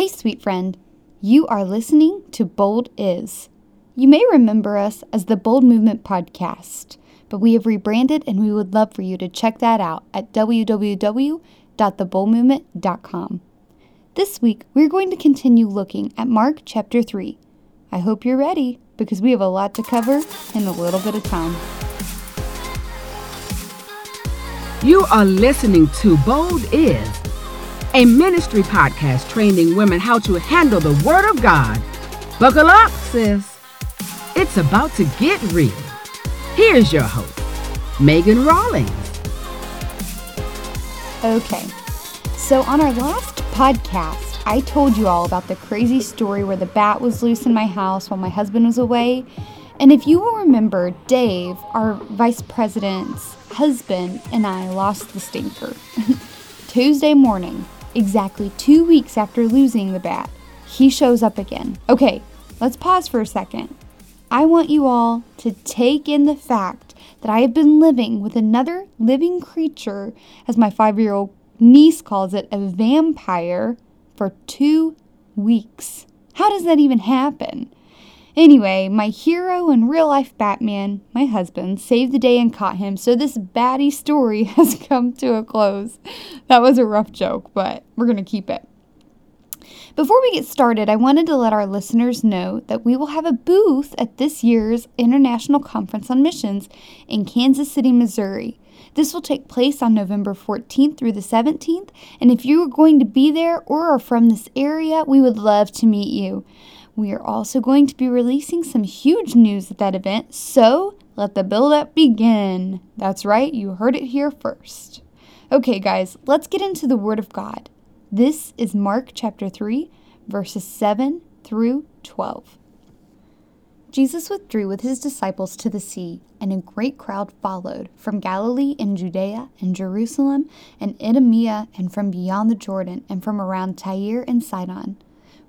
Hey, sweet friend, you are listening to Bold Is. You may remember us as the Bold Movement Podcast, but we have rebranded and we would love for you to check that out at www.theboldmovement.com. This week, we're going to continue looking at Mark chapter 3. I hope you're ready because we have a lot to cover in a little bit of time. You are listening to Bold Is, a ministry podcast training women how to handle the Word of God. Buckle up, sis. It's about to get real. Here's your host, Megan Rawlings. Okay, so on our last podcast, I told you all about the crazy story where the bat was loose in my house while my husband was away. And if you will remember, Dave, our vice president's husband, and I lost the stinker. Tuesday morning, exactly two weeks after losing the bat, he shows up again. Okay, let's pause for a second. I want you all to take in the fact that I have been living with another living creature, as my five year old niece calls it, a vampire, for two weeks. How does that even happen? Anyway, my hero and real life Batman, my husband, saved the day and caught him, so this batty story has come to a close. That was a rough joke, but we're going to keep it. Before we get started, I wanted to let our listeners know that we will have a booth at this year's International Conference on Missions in Kansas City, Missouri. This will take place on November 14th through the 17th, and if you are going to be there or are from this area, we would love to meet you. We are also going to be releasing some huge news at that event, so let the build up begin. That's right, you heard it here first. Okay, guys, let's get into the Word of God. This is Mark chapter 3, verses 7 through 12. Jesus withdrew with his disciples to the sea, and a great crowd followed from Galilee and Judea and Jerusalem and Idumea and from beyond the Jordan and from around Tyre and Sidon.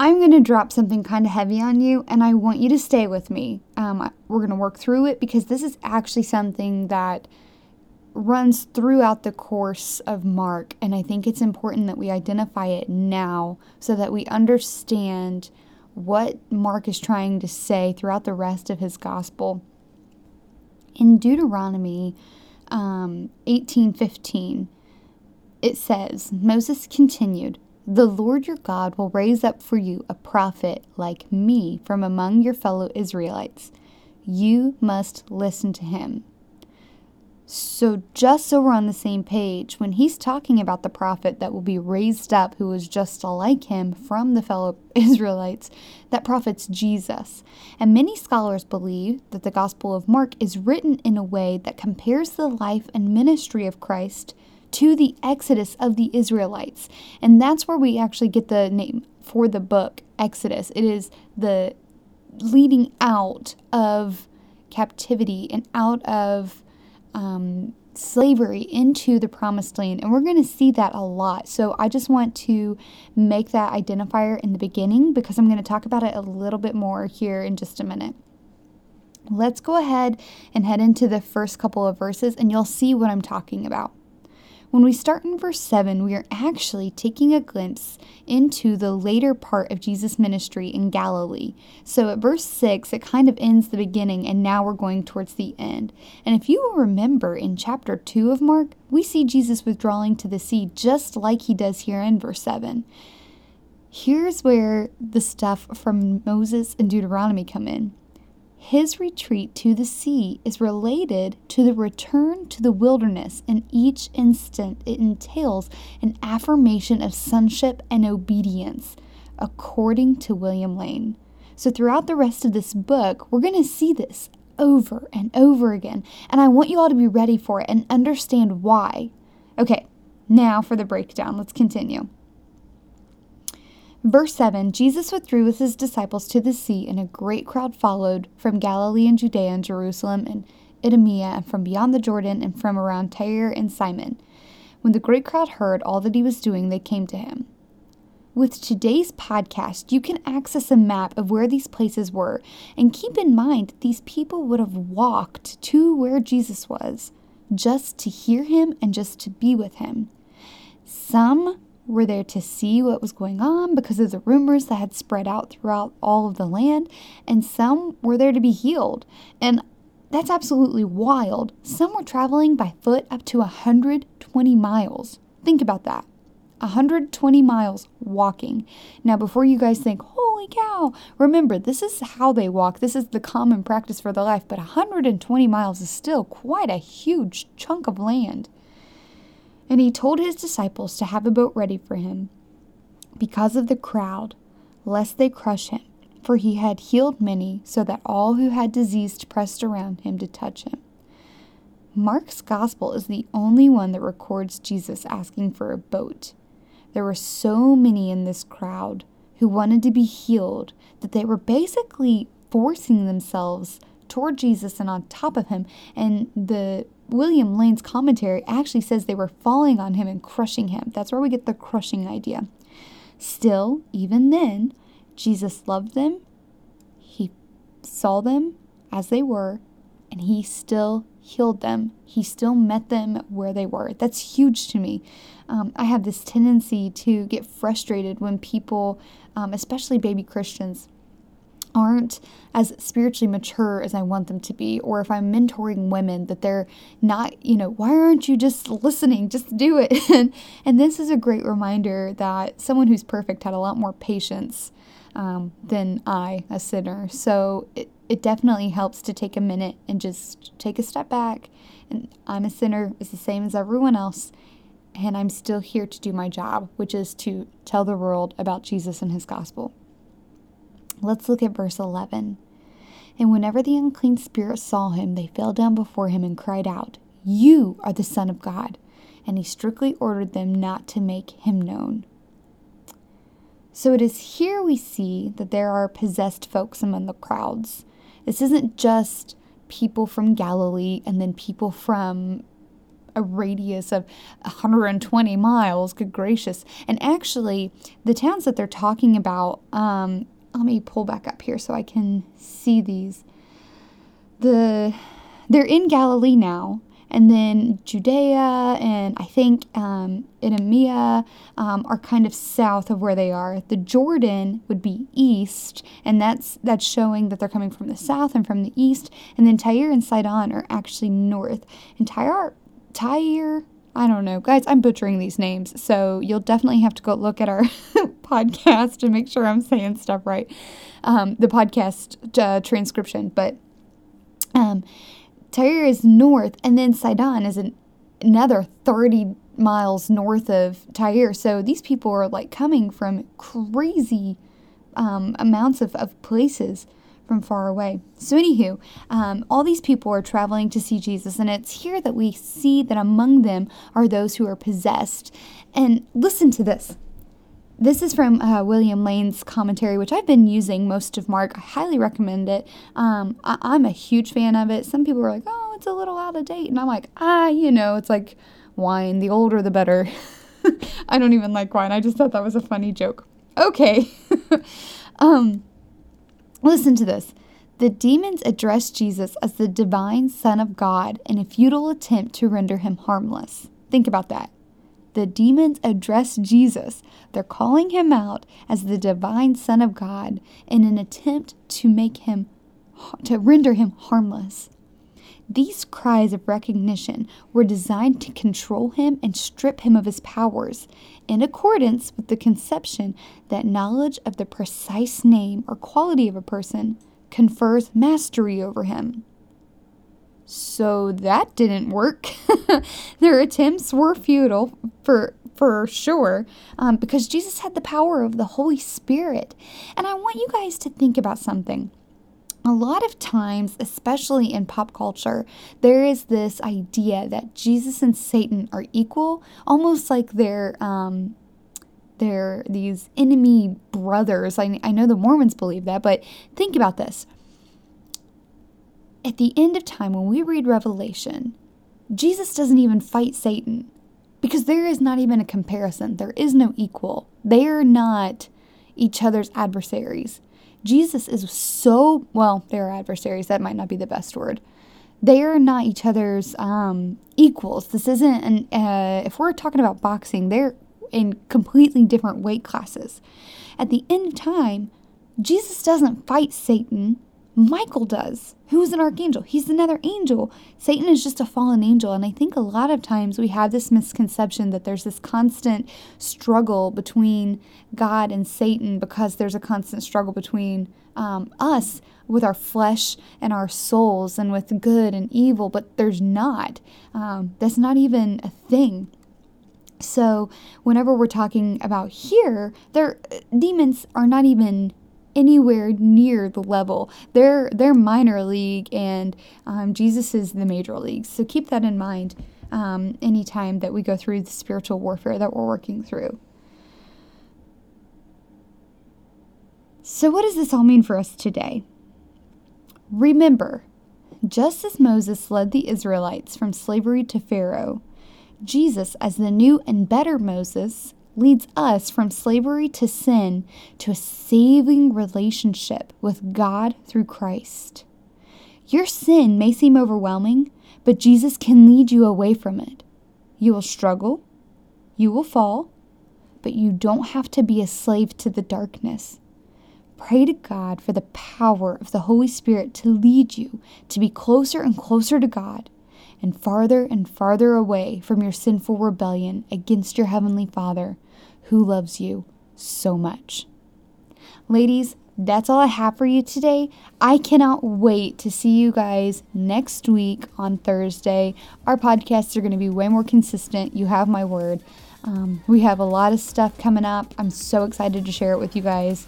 I'm going to drop something kind of heavy on you, and I want you to stay with me. Um, we're going to work through it because this is actually something that runs throughout the course of Mark, and I think it's important that we identify it now so that we understand what Mark is trying to say throughout the rest of his gospel. In Deuteronomy um, 18:15, it says, Moses continued. The Lord your God will raise up for you a prophet like me from among your fellow Israelites. You must listen to him. So, just so we're on the same page, when he's talking about the prophet that will be raised up who is just like him from the fellow Israelites, that prophet's Jesus. And many scholars believe that the Gospel of Mark is written in a way that compares the life and ministry of Christ to the exodus of the Israelites. And that's where we actually get the name for the book, Exodus. It is the leading out of captivity and out of um, slavery into the promised land. And we're going to see that a lot. So I just want to make that identifier in the beginning because I'm going to talk about it a little bit more here in just a minute. Let's go ahead and head into the first couple of verses and you'll see what I'm talking about. When we start in verse 7, we are actually taking a glimpse into the later part of Jesus' ministry in Galilee. So at verse 6, it kind of ends the beginning, and now we're going towards the end. And if you will remember in chapter 2 of Mark, we see Jesus withdrawing to the sea just like he does here in verse 7. Here's where the stuff from Moses and Deuteronomy come in. His retreat to the sea is related to the return to the wilderness. and each instant, it entails an affirmation of sonship and obedience, according to William Lane. So, throughout the rest of this book, we're going to see this over and over again. And I want you all to be ready for it and understand why. Okay, now for the breakdown. Let's continue. Verse 7 Jesus withdrew with his disciples to the sea, and a great crowd followed from Galilee and Judea and Jerusalem and Idumea, and from beyond the Jordan, and from around Tyre and Sidon. When the great crowd heard all that he was doing, they came to him. With today's podcast, you can access a map of where these places were, and keep in mind these people would have walked to where Jesus was just to hear him and just to be with him. Some were there to see what was going on because of the rumors that had spread out throughout all of the land, and some were there to be healed. And that's absolutely wild. Some were traveling by foot up to 120 miles. Think about that. 120 miles walking. Now, before you guys think, holy cow, remember, this is how they walk. This is the common practice for their life, but 120 miles is still quite a huge chunk of land. And he told his disciples to have a boat ready for him because of the crowd, lest they crush him, for he had healed many, so that all who had disease pressed around him to touch him. Mark's gospel is the only one that records Jesus asking for a boat. There were so many in this crowd who wanted to be healed that they were basically forcing themselves toward Jesus and on top of him. And the William Lane's commentary actually says they were falling on him and crushing him. That's where we get the crushing idea. Still, even then, Jesus loved them. He saw them as they were, and he still healed them. He still met them where they were. That's huge to me. Um, I have this tendency to get frustrated when people, um, especially baby Christians, aren't as spiritually mature as I want them to be, or if I'm mentoring women that they're not, you know, why aren't you just listening? Just do it. and, and this is a great reminder that someone who's perfect had a lot more patience um, than I, a sinner. So it, it definitely helps to take a minute and just take a step back. And I'm a sinner, it's the same as everyone else. And I'm still here to do my job, which is to tell the world about Jesus and his gospel. Let's look at verse 11. And whenever the unclean spirits saw him, they fell down before him and cried out, You are the Son of God. And he strictly ordered them not to make him known. So it is here we see that there are possessed folks among the crowds. This isn't just people from Galilee and then people from a radius of 120 miles. Good gracious. And actually, the towns that they're talking about, um, let me pull back up here so I can see these. The they're in Galilee now, and then Judea and I think um, Idumea um, are kind of south of where they are. The Jordan would be east, and that's that's showing that they're coming from the south and from the east. And then Tyre and Sidon are actually north. And Tyre, Tyre, I don't know, guys. I'm butchering these names, so you'll definitely have to go look at our podcast to make sure I'm saying stuff right. Um, the podcast uh, transcription, but um, Tyre is north, and then Sidon is an, another 30 miles north of Tyre. So these people are like coming from crazy um, amounts of, of places from far away. So, anywho, um, all these people are traveling to see Jesus, and it's here that we see that among them are those who are possessed. And listen to this. This is from uh, William Lane's commentary, which I've been using most of Mark. I highly recommend it. Um, I- am a huge fan of it. Some people are like, oh, it's a little out of date. And I'm like, ah, you know, it's like wine. The older, the better. I don't even like wine. I just thought that was a funny joke. Okay. um, listen to this. The demons address Jesus as the divine Son of God in a futile attempt to render him harmless. Think about that the demons address Jesus. They're calling him out as the divine Son of God in an attempt to make him, to render him harmless. These cries of recognition were designed to control him and strip him of his powers, in accordance with the conception that knowledge of the precise name or quality of a person confers mastery over him. So that didn't work. Their attempts were futile for for sure um, because Jesus had the power of the Holy Spirit. And I want you guys to think about something. A lot of times, especially in pop culture, there is this idea that Jesus and Satan are equal, almost like they're um, they're these enemy brothers. I, I know the Mormons believe that, but think about this. At the end of time, when we read Revelation, Jesus doesn't even fight Satan because there is not even a comparison. There is no equal. They are not each other's adversaries. Jesus is so, well, they're adversaries. That might not be the best word. They are not each other's um, equals. This isn't, an, uh, if we're talking about boxing, they're in completely different weight classes. At the end of time, Jesus doesn't fight Satan. Michael does, who's an archangel. He's another angel. Satan is just a fallen angel. And I think a lot of times we have this misconception that there's this constant struggle between God and Satan because there's a constant struggle between um, us with our flesh and our souls and with good and evil, but there's not. Um, that's not even a thing. So, whenever we're talking about here, their demons are not even anywhere near the level. They're they're minor league, and um, Jesus is the major league. So keep that in mind um, anytime that we go through the spiritual warfare that we're working through. So, what does this all mean for us today? Remember, just as Moses led the Israelites from slavery to Pharaoh, Jesus, as the new and better Moses, leads us from slavery to sin to a saving relationship with God through Christ. Your sin may seem overwhelming, but Jesus can lead you away from it. You will struggle, you will fall, but you don't have to be a slave to the darkness. Pray to God for the power of the Holy Spirit to lead you to be closer and closer to God and farther and farther away from your sinful rebellion against your Heavenly Father who loves you so much. Ladies, that's all I have for you today. I cannot wait to see you guys next week on Thursday. Our podcasts are going to be way more consistent. You have my word. Um, we have a lot of stuff coming up. I'm so excited to share it with you guys.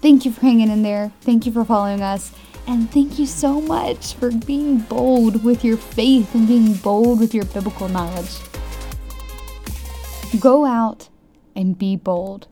Thank you for hanging in there. Thank you for following us. And thank you so much for being bold with your faith and being bold with your biblical knowledge. Go out and be bold.